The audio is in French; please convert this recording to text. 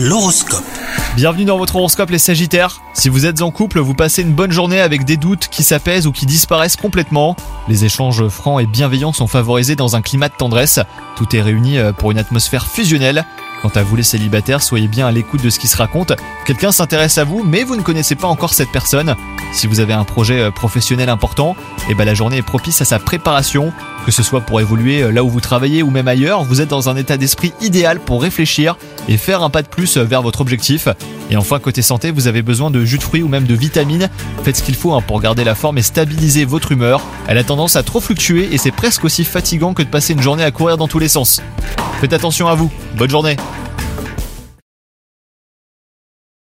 L'horoscope. Bienvenue dans votre horoscope les Sagittaires. Si vous êtes en couple, vous passez une bonne journée avec des doutes qui s'apaisent ou qui disparaissent complètement. Les échanges francs et bienveillants sont favorisés dans un climat de tendresse. Tout est réuni euh, pour une atmosphère fusionnelle. Quant à vous les célibataires, soyez bien à l'écoute de ce qui se raconte. Quelqu'un s'intéresse à vous, mais vous ne connaissez pas encore cette personne. Si vous avez un projet euh, professionnel important, eh ben la journée est propice à sa préparation. Que ce soit pour évoluer euh, là où vous travaillez ou même ailleurs, vous êtes dans un état d'esprit idéal pour réfléchir et faire un pas de plus vers votre objectif. Et enfin, côté santé, vous avez besoin de jus de fruits ou même de vitamines. Faites ce qu'il faut hein, pour garder la forme et stabiliser votre humeur. Elle a tendance à trop fluctuer et c'est presque aussi fatigant que de passer une journée à courir dans tous les sens. Faites attention à vous. Bonne journée